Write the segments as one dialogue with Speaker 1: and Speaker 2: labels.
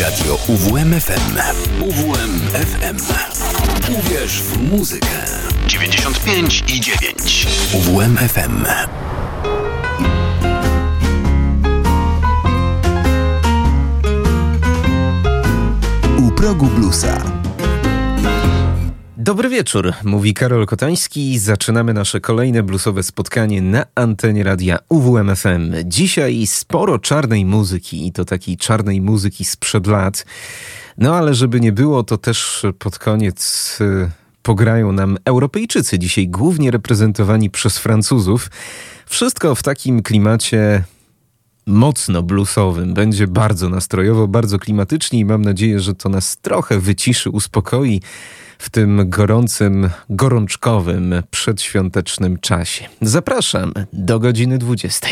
Speaker 1: Radio UWMFM. UWMFM. Uwierz w muzykę. 95 i 9. UWMFM. U progu bluesa.
Speaker 2: Dobry wieczór, mówi Karol Kotański. Zaczynamy nasze kolejne bluesowe spotkanie na antenie radia UWMFM. Dzisiaj sporo czarnej muzyki i to takiej czarnej muzyki sprzed lat. No ale żeby nie było, to też pod koniec y, pograją nam Europejczycy, dzisiaj głównie reprezentowani przez Francuzów. Wszystko w takim klimacie mocno bluesowym. Będzie bardzo nastrojowo, bardzo klimatycznie i mam nadzieję, że to nas trochę wyciszy, uspokoi w tym gorącym, gorączkowym, przedświątecznym czasie. Zapraszam do godziny 20.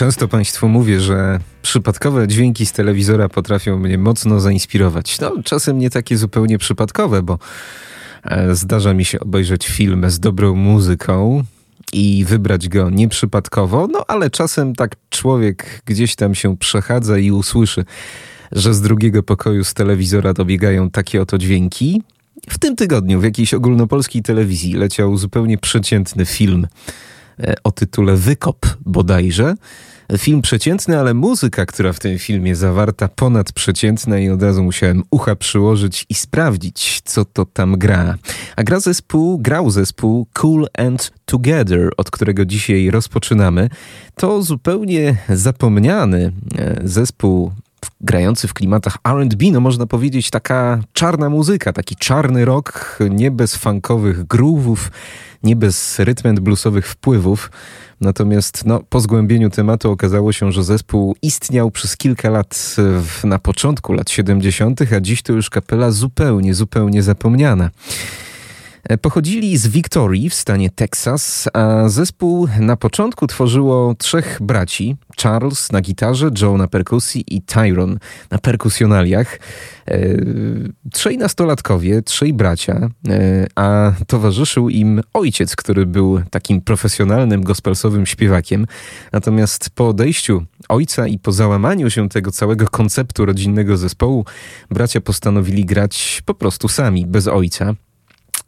Speaker 2: Często Państwu mówię, że przypadkowe dźwięki z telewizora potrafią mnie mocno zainspirować. No, czasem nie takie zupełnie przypadkowe, bo e, zdarza mi się obejrzeć film z dobrą muzyką i wybrać go nieprzypadkowo, no ale czasem tak człowiek gdzieś tam się przechadza i usłyszy, że z drugiego pokoju z telewizora dobiegają takie oto dźwięki. W tym tygodniu w jakiejś ogólnopolskiej telewizji leciał zupełnie przeciętny film e, o tytule Wykop bodajże. Film przeciętny, ale muzyka, która w tym filmie zawarta, ponadprzeciętna i od razu musiałem ucha przyłożyć i sprawdzić, co to tam gra. A gra zespół, grał zespół Cool and Together, od którego dzisiaj rozpoczynamy. To zupełnie zapomniany e, zespół grający w klimatach RB, no można powiedzieć taka czarna muzyka, taki czarny rock, nie bez funkowych groove'ów, nie bez rytm bluesowych wpływów. Natomiast no, po zgłębieniu tematu okazało się, że zespół istniał przez kilka lat w, na początku lat 70., a dziś to już kapela zupełnie, zupełnie zapomniana. E, pochodzili z Victorii w stanie Texas, a zespół na początku tworzyło trzech braci: Charles na gitarze, Joe na perkusji i Tyron na perkusjonaliach. E, trzej nastolatkowie, trzej bracia, e, a towarzyszył im ojciec, który był takim profesjonalnym gospelsowym śpiewakiem. Natomiast po odejściu ojca i po załamaniu się tego całego konceptu rodzinnego zespołu, bracia postanowili grać po prostu sami, bez ojca.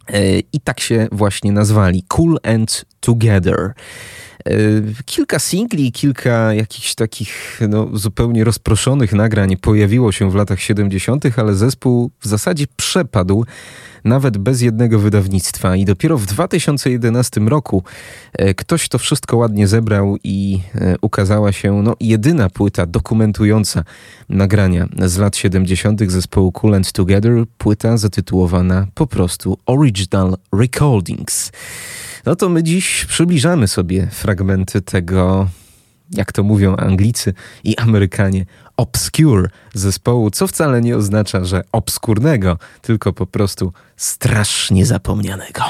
Speaker 2: E, I tak się właśnie nazwali Cool and Together. E, kilka singli, kilka jakichś takich no, zupełnie rozproszonych nagrań pojawiło się w latach 70., ale zespół w zasadzie przepadł nawet bez jednego wydawnictwa. I dopiero w 2011 roku e, ktoś to wszystko ładnie zebrał i e, ukazała się no, jedyna płyta dokumentująca nagrania z lat 70. zespołu Cool and Together, płyta zatytułowana po prostu Original Recordings. No to my dziś przybliżamy sobie fragmenty tego jak to mówią Anglicy i Amerykanie, obscure zespołu, co wcale nie oznacza, że obskurnego, tylko po prostu strasznie zapomnianego.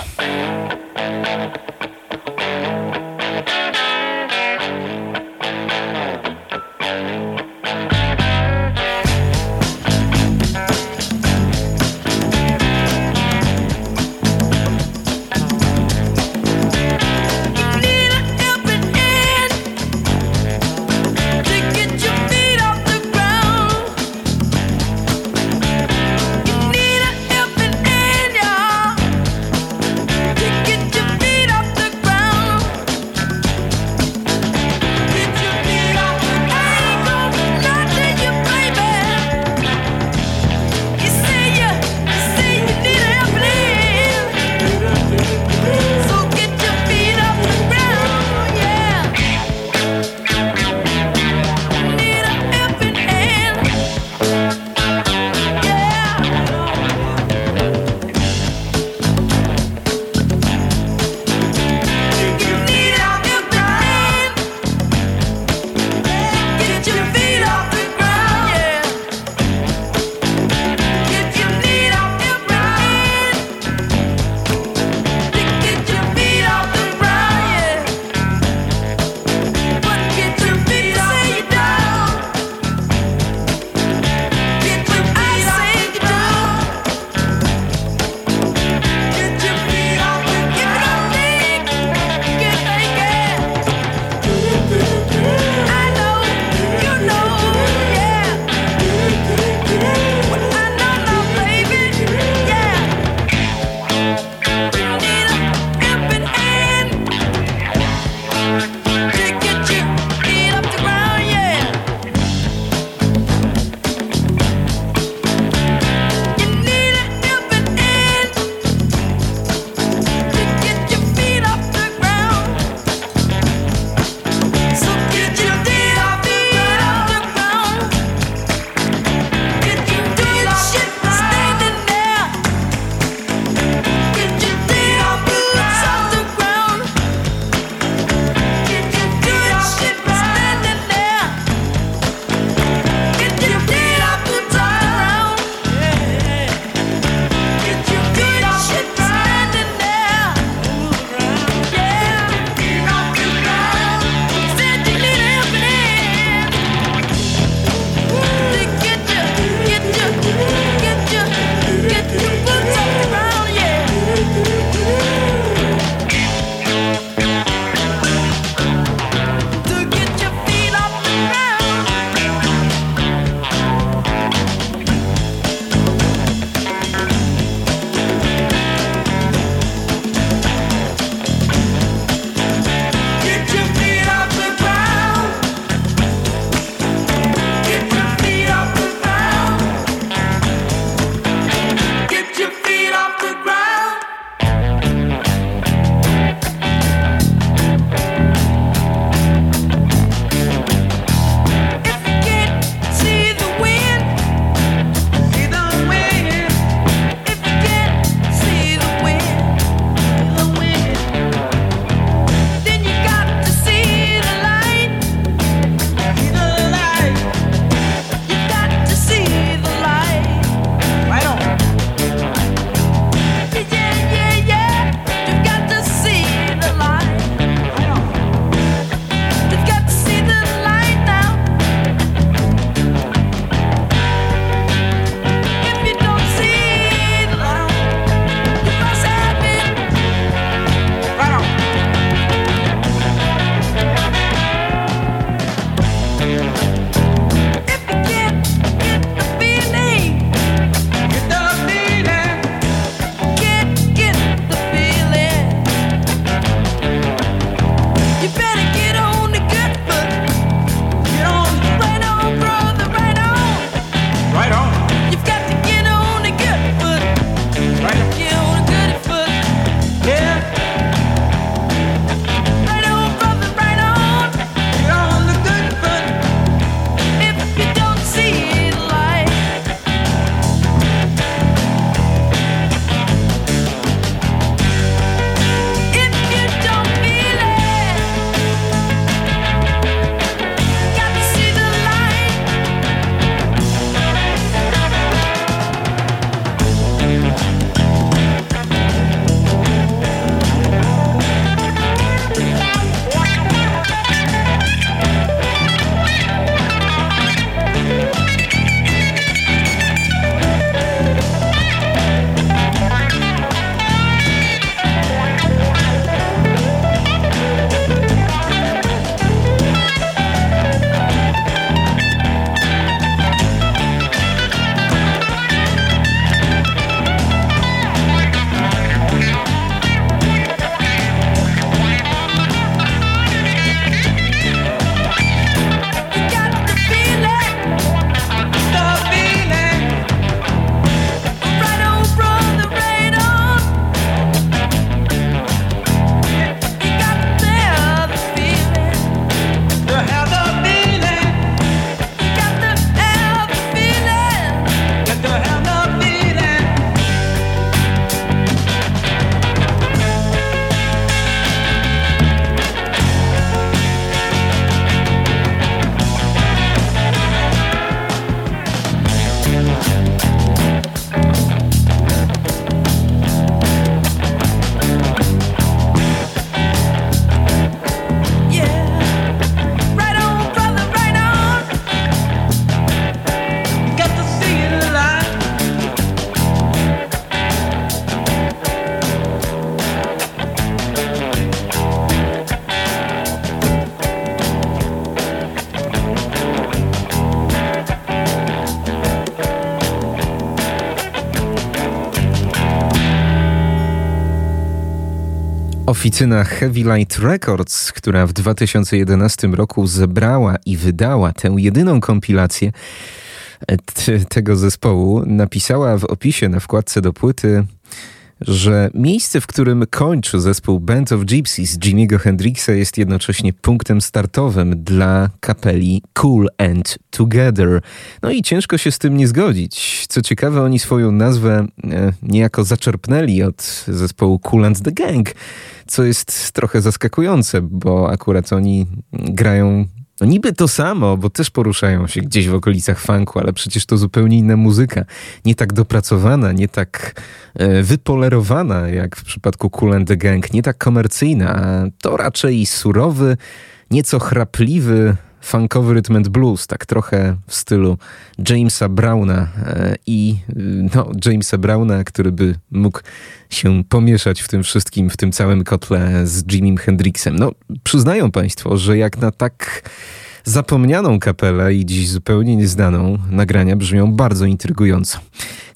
Speaker 2: Oficyna Heavy Light Records, która w 2011 roku zebrała i wydała tę jedyną kompilację tego zespołu, napisała w opisie na wkładce do płyty że miejsce, w którym kończy zespół Band of Gypsies Jimmy'ego Hendrixa jest jednocześnie punktem startowym dla kapeli Cool and Together. No i ciężko się z tym nie zgodzić. Co ciekawe, oni swoją nazwę e, niejako zaczerpnęli od zespołu Cool and the Gang, co jest trochę zaskakujące, bo akurat oni grają no niby to samo, bo też poruszają się gdzieś w okolicach funku, ale przecież to zupełnie inna muzyka. Nie tak dopracowana, nie tak e, wypolerowana jak w przypadku Cool and the Gang, nie tak komercyjna, to raczej surowy, nieco chrapliwy, funkowy rytm and blues, tak trochę w stylu Jamesa Browna e, i no, Jamesa Browna, który by mógł się pomieszać w tym wszystkim, w tym całym kotle z Jimim Hendrixem. No, przyznają Państwo, że jak na tak zapomnianą kapelę i dziś zupełnie nieznaną, nagrania brzmią bardzo intrygująco.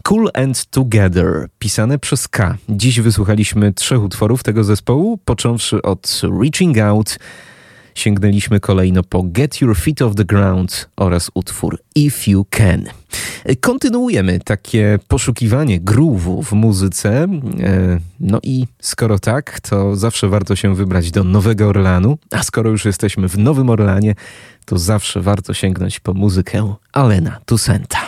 Speaker 2: Cool and Together, pisane przez K. Dziś wysłuchaliśmy trzech utworów tego zespołu, począwszy od Reaching Out, sięgnęliśmy kolejno po Get Your Feet Off the Ground oraz utwór If You Can. Kontynuujemy takie poszukiwanie groove'u w muzyce. E, no i skoro tak, to zawsze warto się wybrać do Nowego Orlanu, a skoro już jesteśmy w Nowym Orlanie, to zawsze warto sięgnąć po muzykę Alena Tusenta.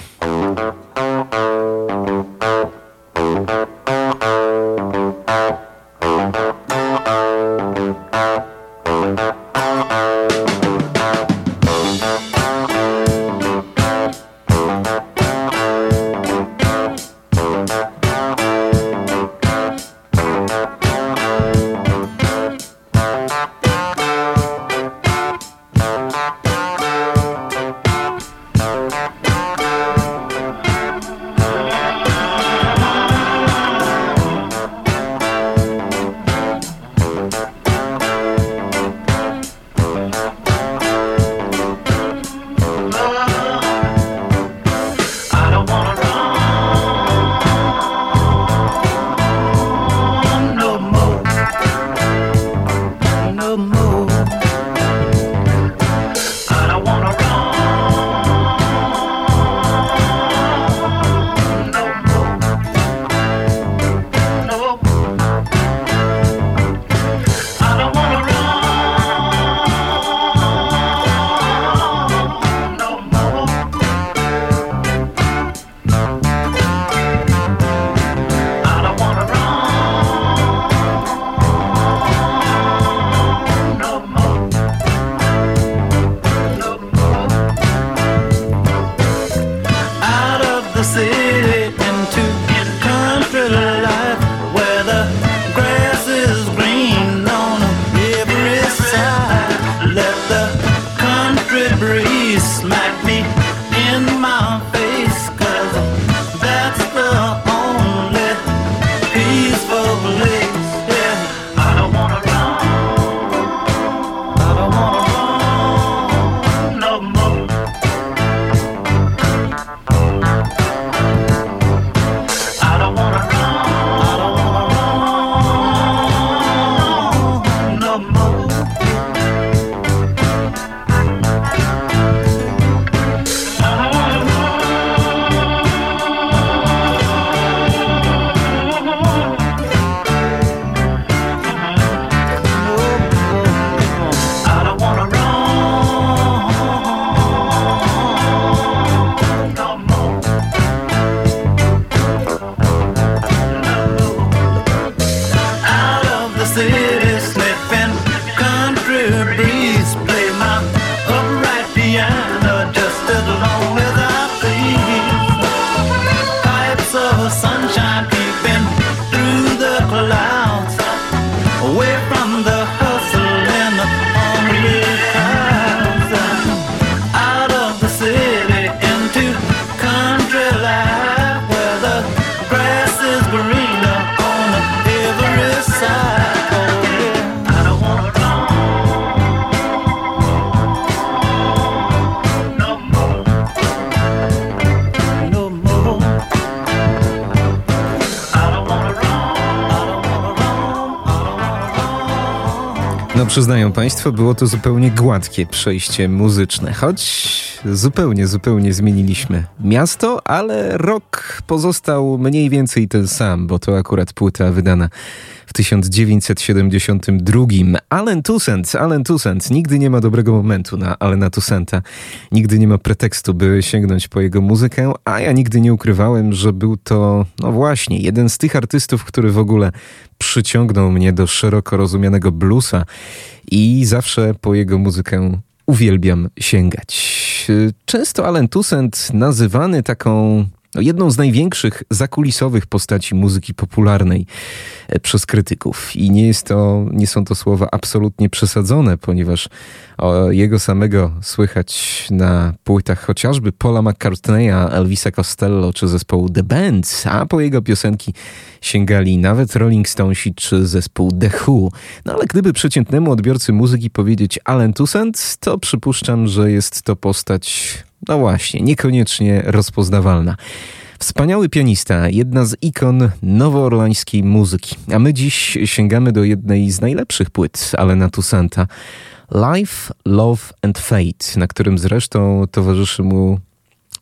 Speaker 2: Przyznają Państwo, było to zupełnie gładkie przejście muzyczne, choć zupełnie, zupełnie zmieniliśmy miasto, ale rok pozostał mniej więcej ten sam, bo to akurat płyta wydana 1972. Allen Toussaint, Allen Toussaint, nigdy nie ma dobrego momentu na Allena Toussainta, nigdy nie ma pretekstu, by sięgnąć po jego muzykę, a ja nigdy nie ukrywałem, że był to, no właśnie, jeden z tych artystów, który w ogóle przyciągnął mnie do szeroko rozumianego bluesa i zawsze po jego muzykę uwielbiam sięgać. Często Allen Toussaint nazywany taką jedną z największych zakulisowych postaci muzyki popularnej e, przez krytyków. I nie, jest to, nie są to słowa absolutnie przesadzone, ponieważ jego samego słychać na płytach chociażby Paula McCartneya, Elvisa Costello czy zespołu The Band, a po jego piosenki sięgali nawet Rolling Stonesi czy zespół The Who. No ale gdyby przeciętnemu odbiorcy muzyki powiedzieć Alan Toussaint, to przypuszczam, że jest to postać no właśnie, niekoniecznie rozpoznawalna. Wspaniały pianista, jedna z ikon nowoorlańskiej muzyki. A my dziś sięgamy do jednej z najlepszych płyt Alena Toussainta. Life, Love and Fate, na którym zresztą towarzyszy mu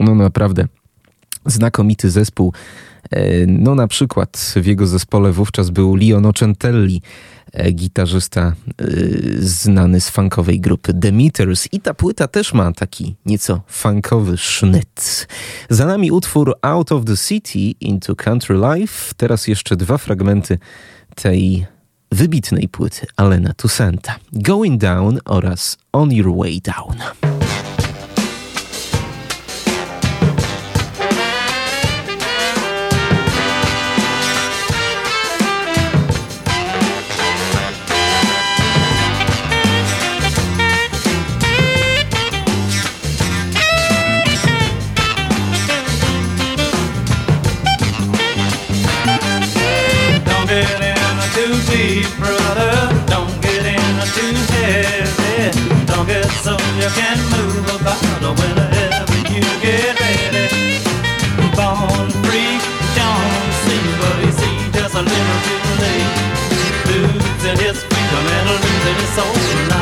Speaker 2: no naprawdę znakomity zespół. E, no na przykład w jego zespole wówczas był Leon Ocentelli, E, gitarzysta e, znany z funkowej grupy Demeters i ta płyta też ma taki nieco funkowy sznyt. Za nami utwór Out of the City into Country Life. Teraz jeszcze dwa fragmenty tej wybitnej płyty Alena Toussainta. Going Down oraz On Your Way Down. You can move about whenever you get ready. Born free, don't see what he see just a little too late. Losing his freedom and losing his soul.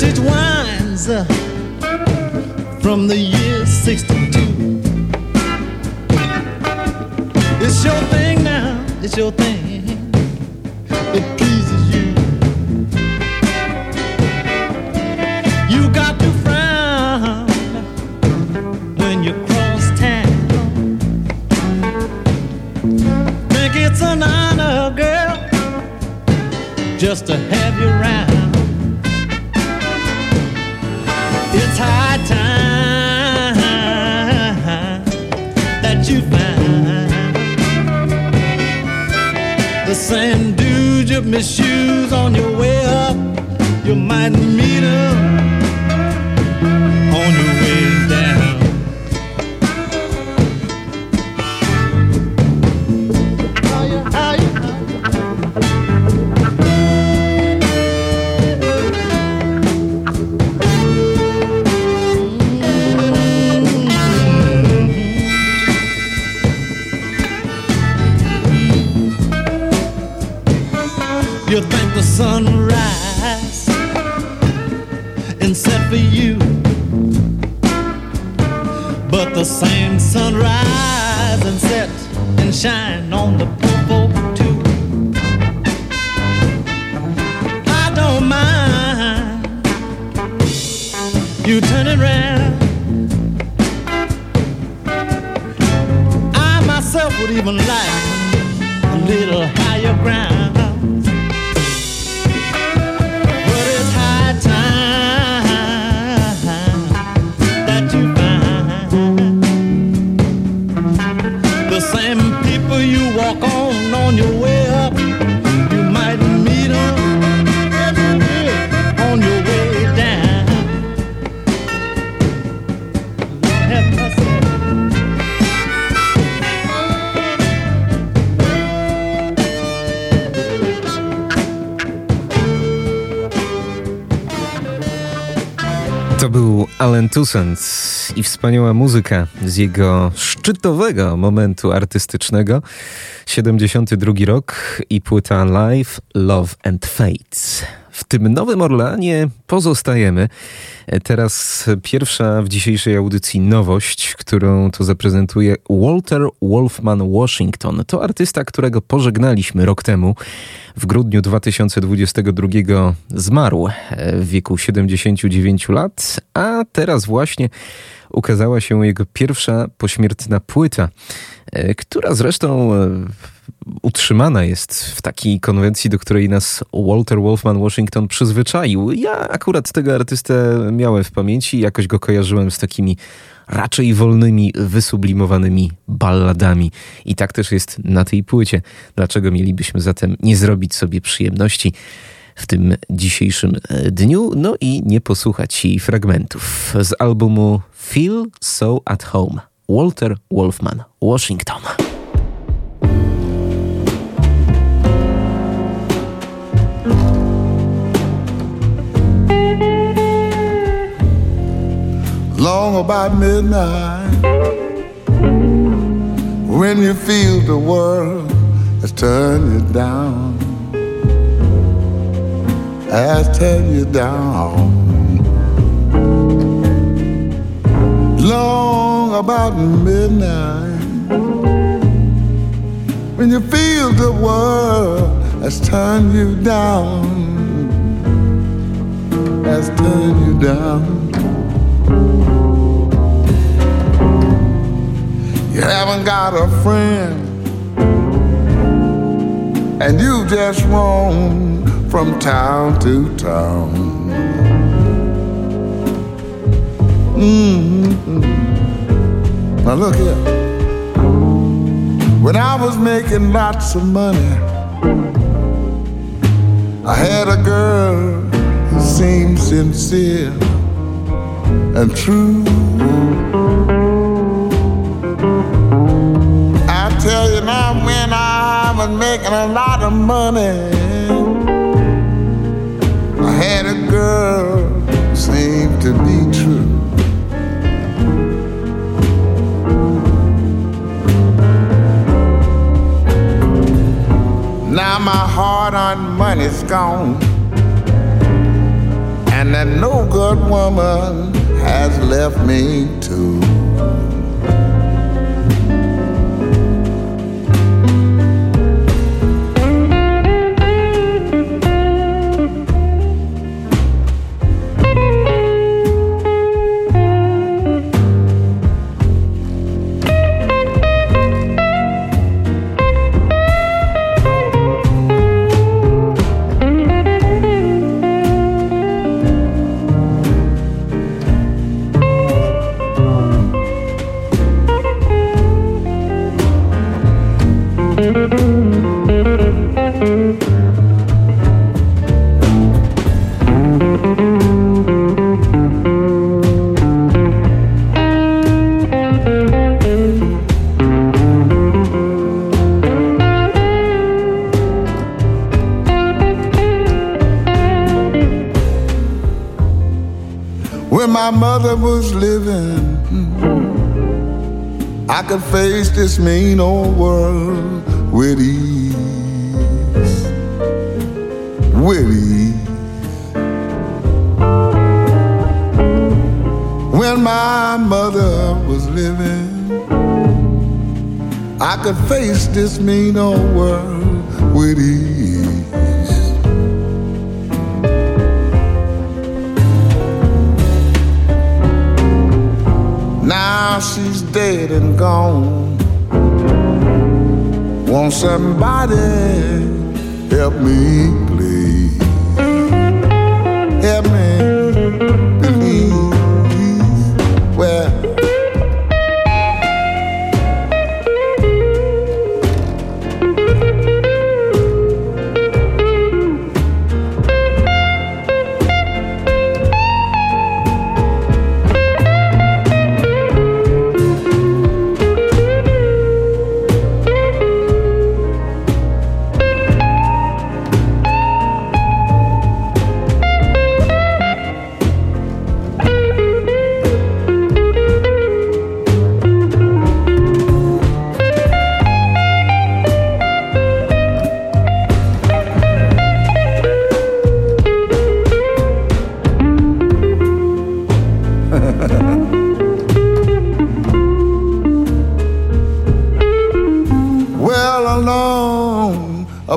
Speaker 3: Vintage wines uh, from the year 62. It's your thing now, it's your thing. Same people you walk on on your way
Speaker 2: Toussaint i wspaniała muzyka z jego szczytowego momentu artystycznego. 72 rok i płyta Life, Love and Fate. Tym Nowym Orleanie pozostajemy. Teraz pierwsza w dzisiejszej audycji nowość, którą to zaprezentuje Walter Wolfman Washington. To artysta, którego pożegnaliśmy rok temu. W grudniu 2022 zmarł w wieku 79 lat, a teraz właśnie ukazała się jego pierwsza pośmiertna płyta, e, która zresztą e, utrzymana jest w takiej konwencji, do której nas Walter Wolfman Washington przyzwyczaił. Ja akurat tego artystę miałem w pamięci, jakoś go kojarzyłem z takimi raczej wolnymi, wysublimowanymi balladami. I tak też jest na tej płycie. Dlaczego mielibyśmy zatem nie zrobić sobie przyjemności w tym dzisiejszym e, dniu? No i nie posłuchać jej fragmentów z albumu Feel So At Home. Walter Wolfman, Washington.
Speaker 4: Long about midnight. When you feel the world has turned you down has turned you down. Long about midnight. When you feel the world has turned you down has turned you down You haven't got a friend, and you just roam from town to town. Mm-hmm. Now look here. When I was making lots of money, I had a girl who seemed sincere and true. was making a lot of money. I had a girl, seemed to be true. Now my heart on money's gone, and that no good woman has left me too. Mother was living, hmm. I could face this mean old world with ease. With ease. When my mother was living, I could face this mean old world with ease. Dead and gone. Won't somebody help me,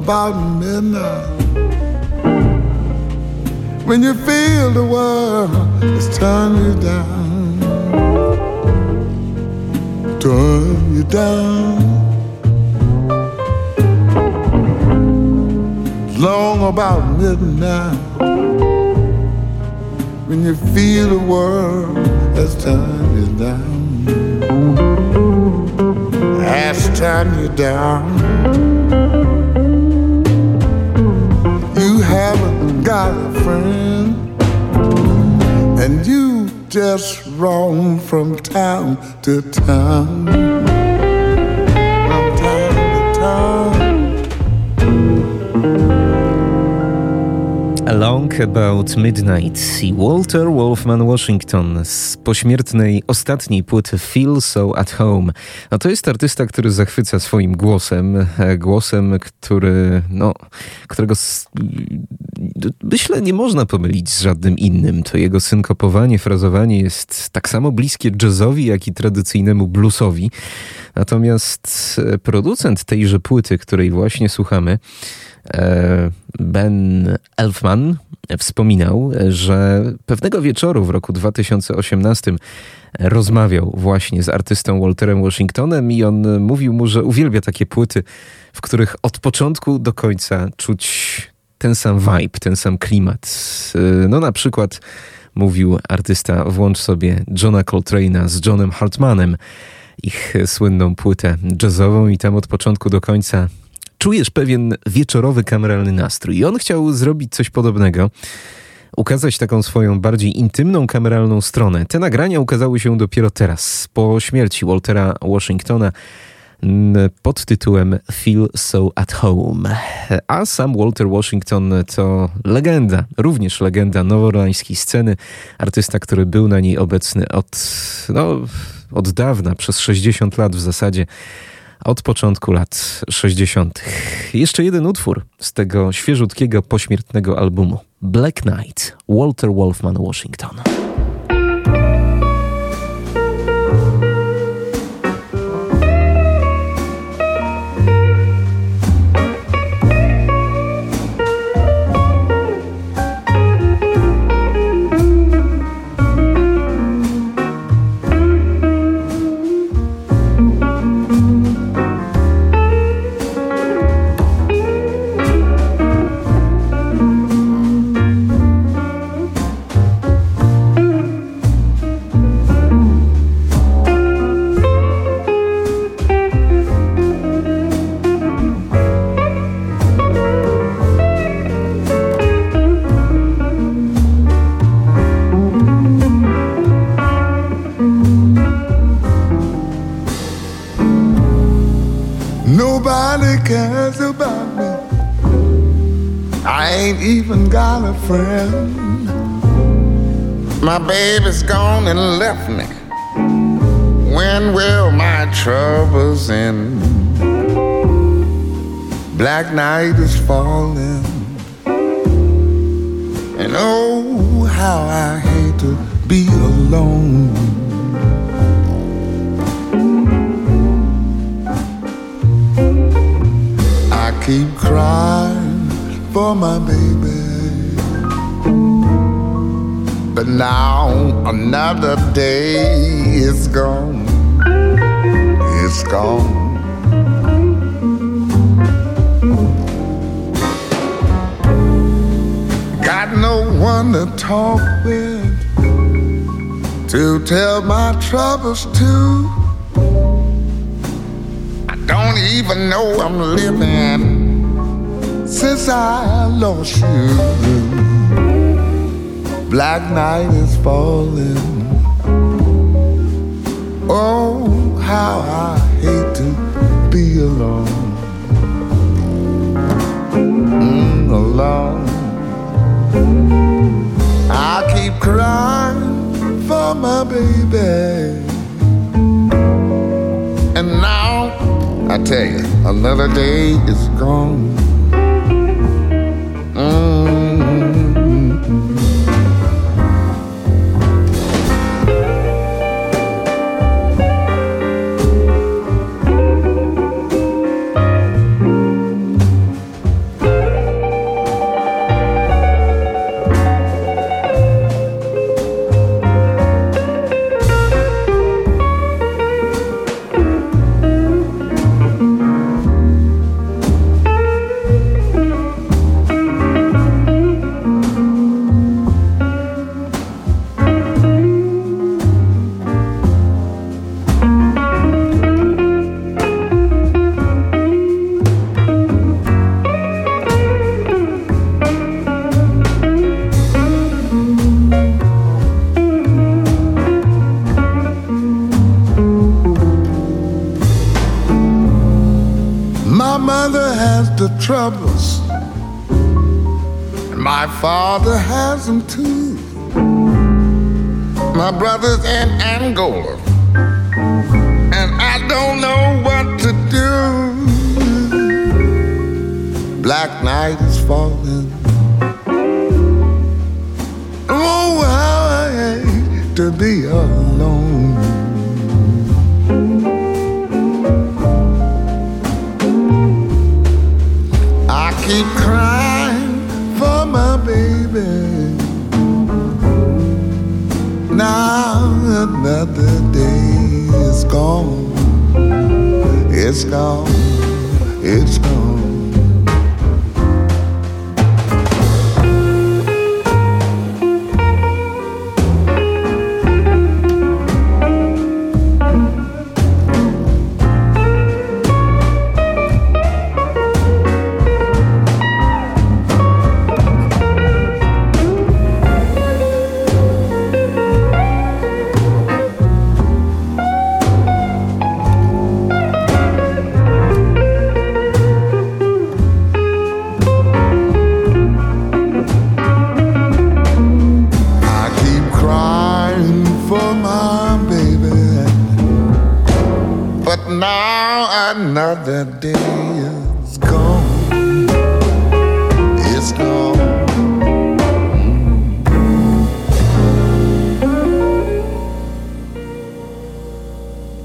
Speaker 4: about midnight. Uh, when you feel the world is turning you down, turn you down. Long about midnight. When you feel the world has turned you down has turned you down. Haven't got a friend, and you just roam from town to town.
Speaker 2: About Midnight i Walter Wolfman Washington z pośmiertnej ostatniej płyty Feel So At Home. No to jest artysta, który zachwyca swoim głosem, e, głosem, który, no, którego myślę nie można pomylić z żadnym innym. To jego synkopowanie, frazowanie jest tak samo bliskie jazzowi, jak i tradycyjnemu bluesowi. Natomiast e, producent tejże płyty, której właśnie słuchamy, Ben Elfman wspominał, że pewnego wieczoru w roku 2018 rozmawiał właśnie z artystą Walterem Washingtonem i on mówił mu, że uwielbia takie płyty, w których od początku do końca czuć ten sam vibe, ten sam klimat. No na przykład mówił artysta, włącz sobie Johna Coltrane'a z Johnem Hartmanem, ich słynną płytę jazzową i tam od początku do końca czujesz pewien wieczorowy kameralny nastrój. I on chciał zrobić coś podobnego, ukazać taką swoją bardziej intymną kameralną stronę. Te nagrania ukazały się dopiero teraz, po śmierci Waltera Washingtona pod tytułem Feel So At Home. A sam Walter Washington to legenda, również legenda noworońskiej sceny, artysta, który był na niej obecny od, no, od dawna, przez 60 lat w zasadzie od początku lat 60. Jeszcze jeden utwór z tego świeżutkiego, pośmiertnego albumu. Black Knight, Walter Wolfman Washington.
Speaker 4: Friend. My baby's gone and left me. When will my troubles end? Black night is falling. And oh, how I hate to be alone. Keep crying for my baby. But now another day is gone. It's gone. Got no one to talk with, to tell my troubles to. I don't even know I'm living since I lost you black night is falling. Oh, how I hate to be alone. Mm, alone. I keep crying for my baby. And now, I tell you, another day is gone. troubles, and my father has them too. My brother's in Angola, and I don't know what to do. Black night is falling. Oh, how I hate to be alone. keep crying for my baby. Now another day is gone. It's gone. It's gone. Day is gone.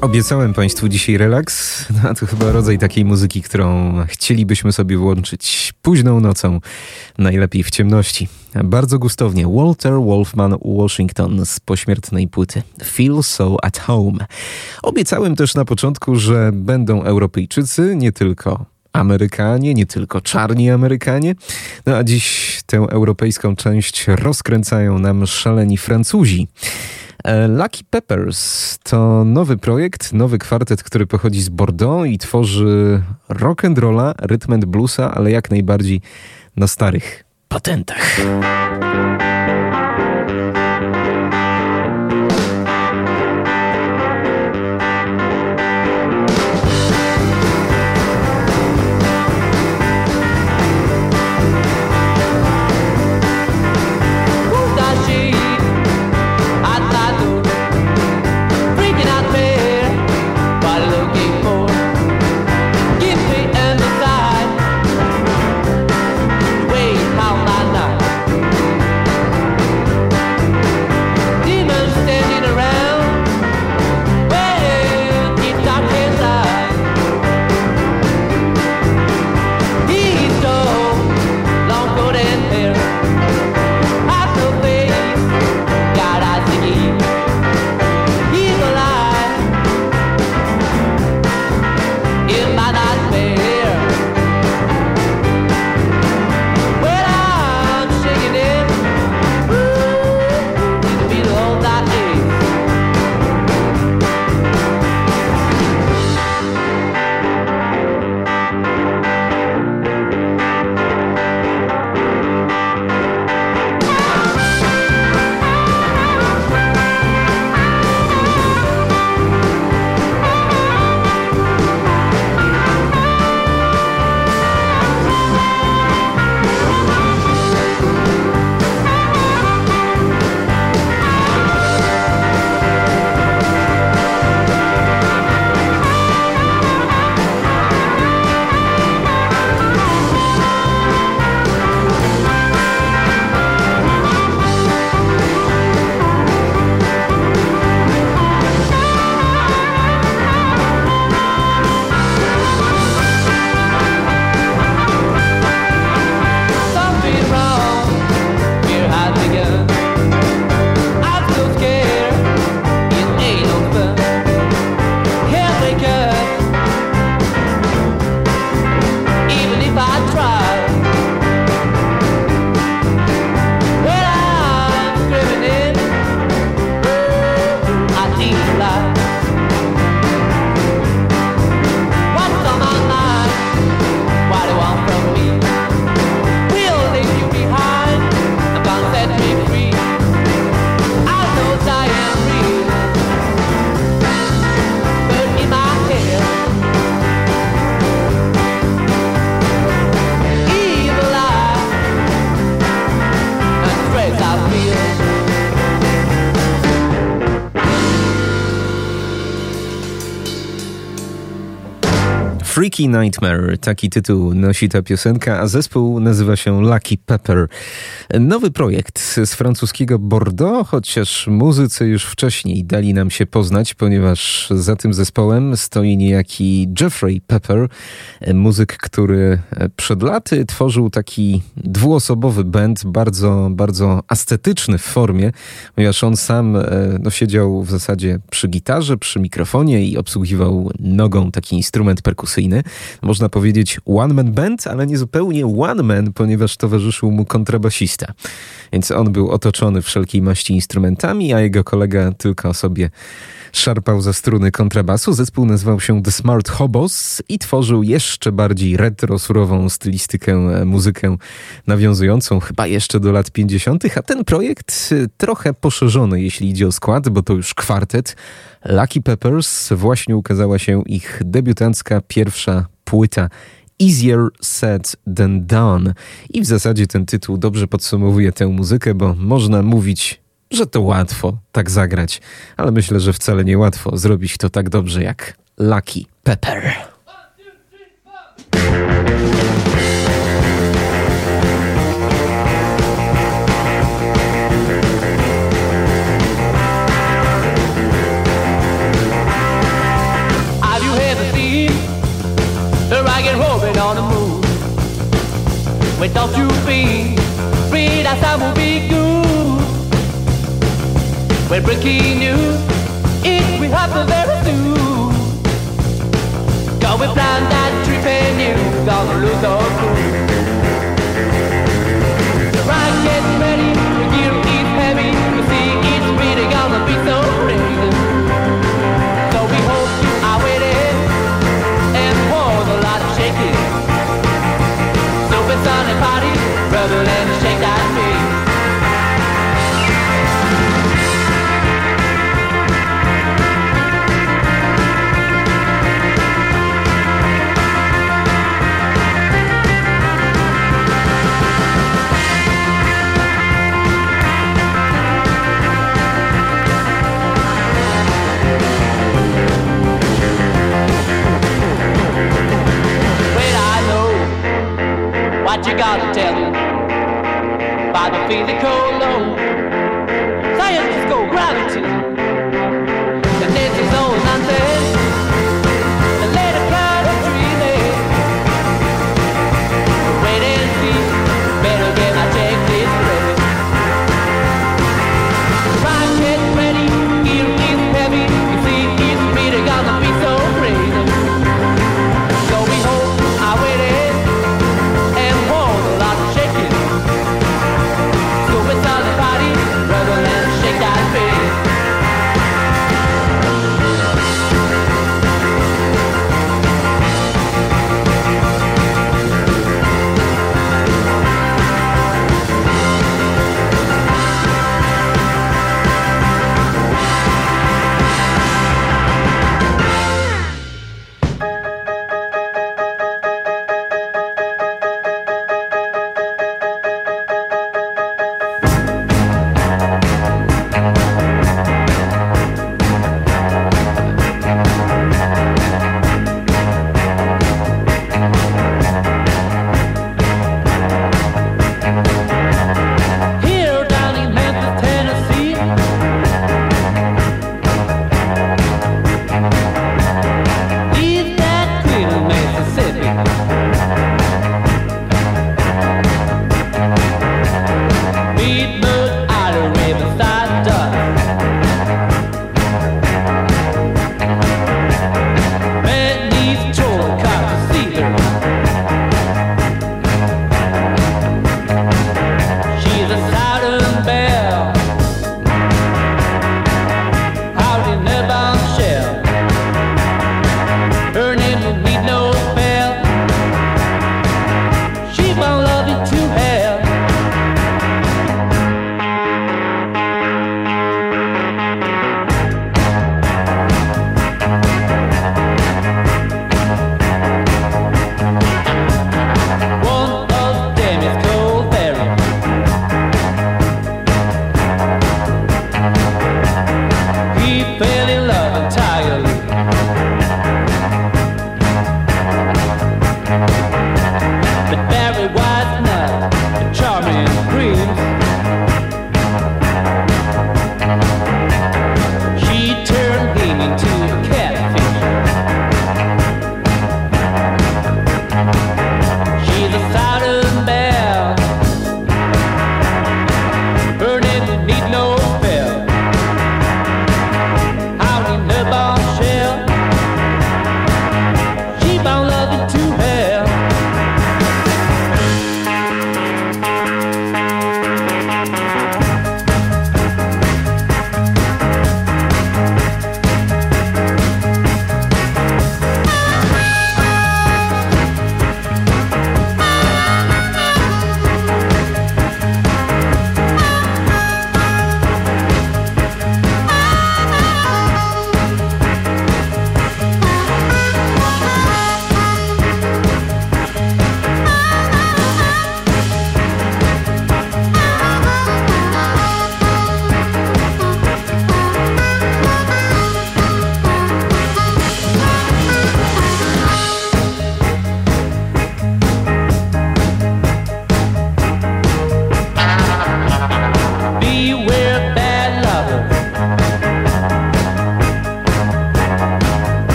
Speaker 2: Obiecałem Państwu dzisiaj relaks, no a to chyba rodzaj takiej muzyki, którą chcielibyśmy sobie włączyć późną nocą, najlepiej w ciemności. Bardzo gustownie Walter Wolfman Washington z pośmiertnej płyty Feel So At Home. Obiecałem też na początku, że będą Europejczycy, nie tylko Amerykanie, nie tylko czarni Amerykanie. No a dziś tę europejską część rozkręcają nam szaleni Francuzi. E, Lucky Peppers to nowy projekt, nowy kwartet, który pochodzi z Bordeaux i tworzy rock and rolla, rytm and bluesa, ale jak najbardziej na starych patentach. Freaky Nightmare, taki tytuł nosi ta piosenka, a zespół nazywa się Lucky Pepper. Nowy projekt z francuskiego Bordeaux, chociaż muzycy już wcześniej dali nam się poznać, ponieważ za tym zespołem stoi niejaki Jeffrey Pepper, muzyk, który przed laty tworzył taki dwuosobowy band, bardzo, bardzo ascetyczny w formie, ponieważ on sam no, siedział w zasadzie przy gitarze, przy mikrofonie i obsługiwał nogą taki instrument perkusyjny. Można powiedzieć one man band, ale nie zupełnie one man, ponieważ towarzyszył mu kontrabasista. Więc on był otoczony wszelkiej maści instrumentami, a jego kolega tylko sobie szarpał za struny kontrabasu. Zespół nazywał się The Smart Hobos i tworzył jeszcze bardziej retro, surową stylistykę, e, muzykę nawiązującą chyba jeszcze do lat 50., a ten projekt e, trochę poszerzony, jeśli idzie o skład, bo to już kwartet. Lucky Peppers właśnie ukazała się ich debiutancka pierwsza płyta Easier Said Than Done. I w zasadzie ten tytuł dobrze podsumowuje tę muzykę, bo można mówić, że to łatwo tak zagrać, ale myślę, że wcale nie łatwo zrobić to tak dobrze jak Lucky Pepper.
Speaker 5: You I will be When breaking news, it will happen very soon. Going blind and tripping, you gonna lose all cool.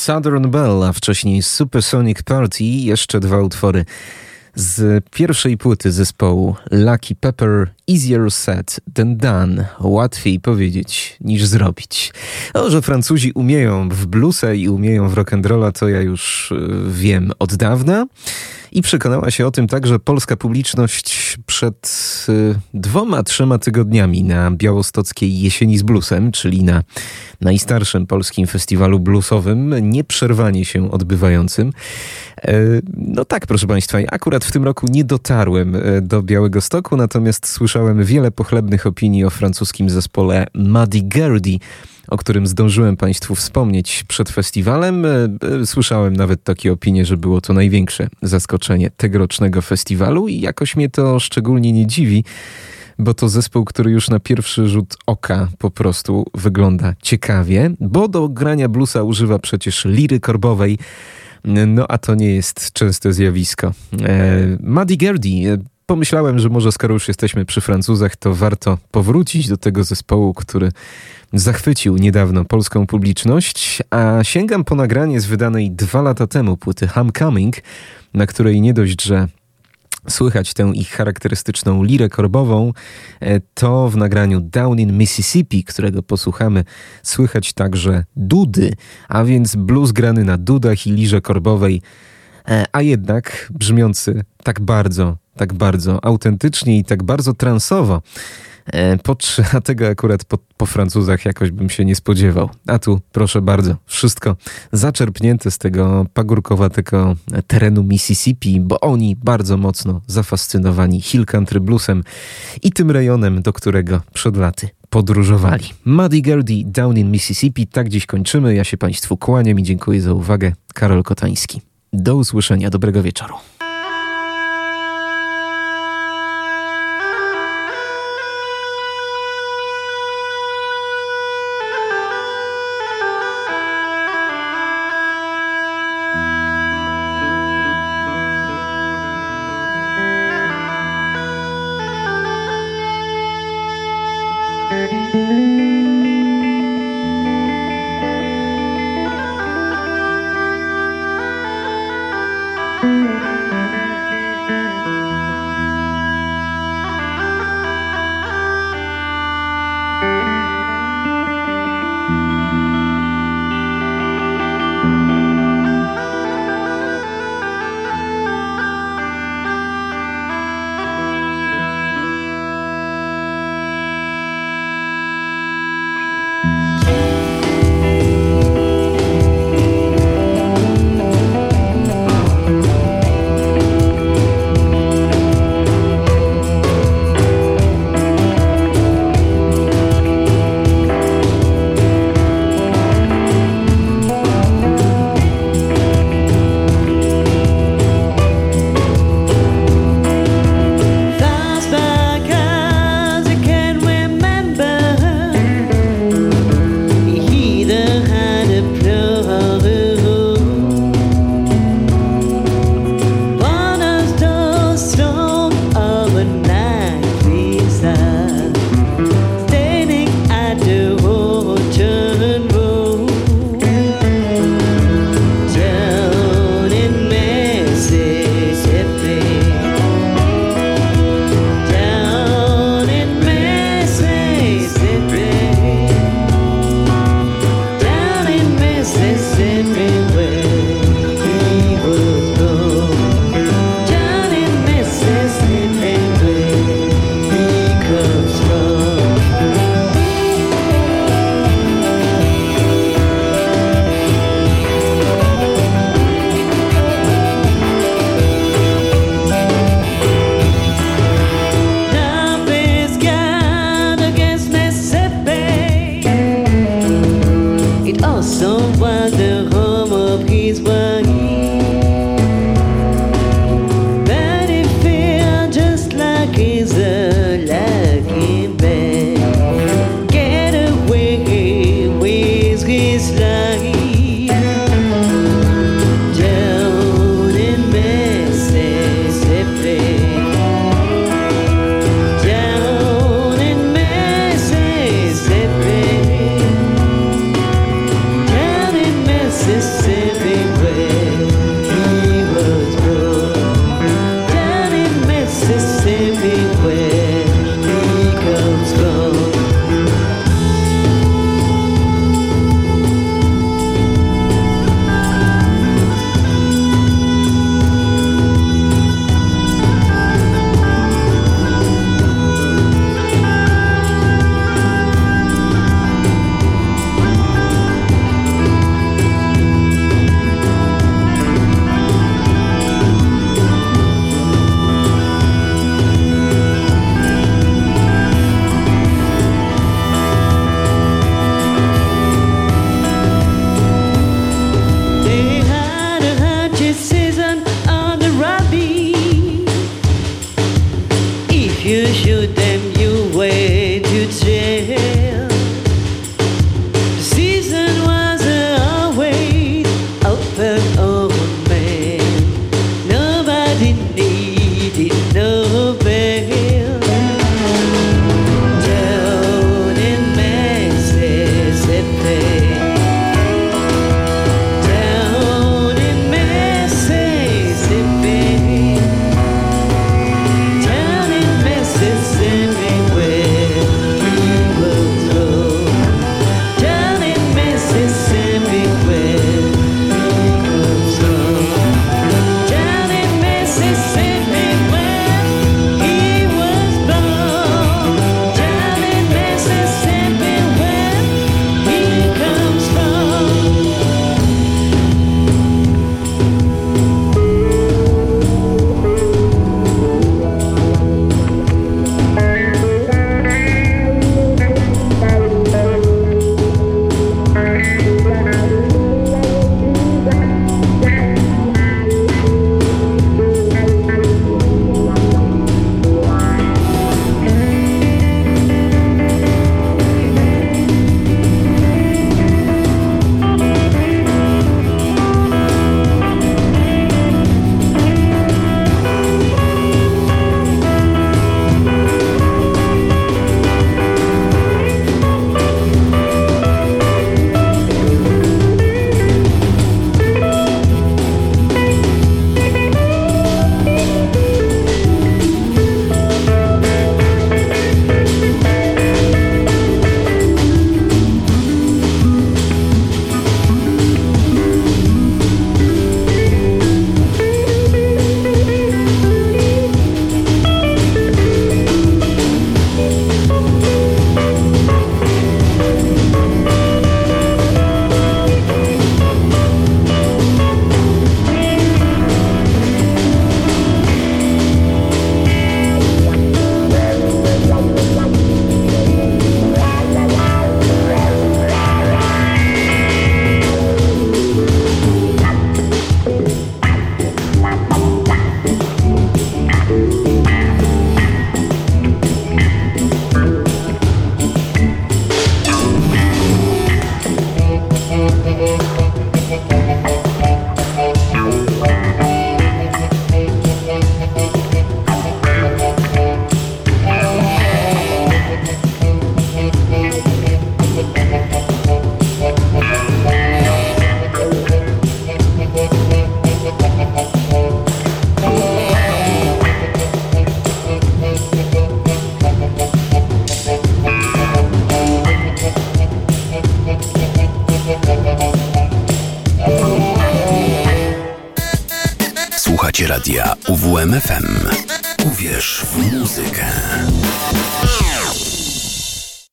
Speaker 2: Southern Bell, a wcześniej Supersonic Party i jeszcze dwa utwory z pierwszej płyty zespołu Lucky Pepper Easier said than done. Łatwiej powiedzieć niż zrobić. O, że Francuzi umieją w bluesa i umieją w rock'n'rolla, to ja już y, wiem od dawna. I przekonała się o tym także polska publiczność przed y, dwoma, trzema tygodniami na białostockiej Jesieni z Bluesem, czyli na najstarszym polskim festiwalu bluesowym, nieprzerwanie się odbywającym. E, no tak, proszę Państwa, akurat w tym roku nie dotarłem e, do Białego Stoku, natomiast słyszałem wiele pochlebnych opinii o francuskim zespole Muddy Gurdy, o którym zdążyłem Państwu wspomnieć przed festiwalem. E, słyszałem nawet takie opinie, że było to największe zaskoczenie tegorocznego festiwalu i jakoś mnie to szczególnie nie dziwi, bo to zespół, który już na pierwszy rzut oka po prostu wygląda ciekawie, bo do grania bluesa używa przecież liry korbowej, no a to nie jest częste zjawisko. E, Muddy Gerdy. E, pomyślałem, że może skoro już jesteśmy przy Francuzach, to warto powrócić do tego zespołu, który zachwycił niedawno polską publiczność, a sięgam po nagranie z wydanej dwa lata temu płyty Homecoming, na której nie dość, że słychać tę ich charakterystyczną lirę korbową, e, to w nagraniu Down in Mississippi, którego posłuchamy, słychać także dudy, a więc blues grany na dudach i lirze korbowej, e, a jednak brzmiący tak bardzo, tak bardzo autentycznie i tak bardzo transowo, E, po, a tego akurat po, po Francuzach jakoś bym się nie spodziewał. A tu, proszę bardzo, wszystko zaczerpnięte z tego pagórkowatego terenu Mississippi, bo oni bardzo mocno zafascynowani hill country bluesem i tym rejonem, do którego przed laty podróżowali. Muddy Gerdy, Down in Mississippi. Tak dziś kończymy. Ja się Państwu kłaniam i dziękuję za uwagę. Karol Kotański. Do usłyszenia. Dobrego wieczoru.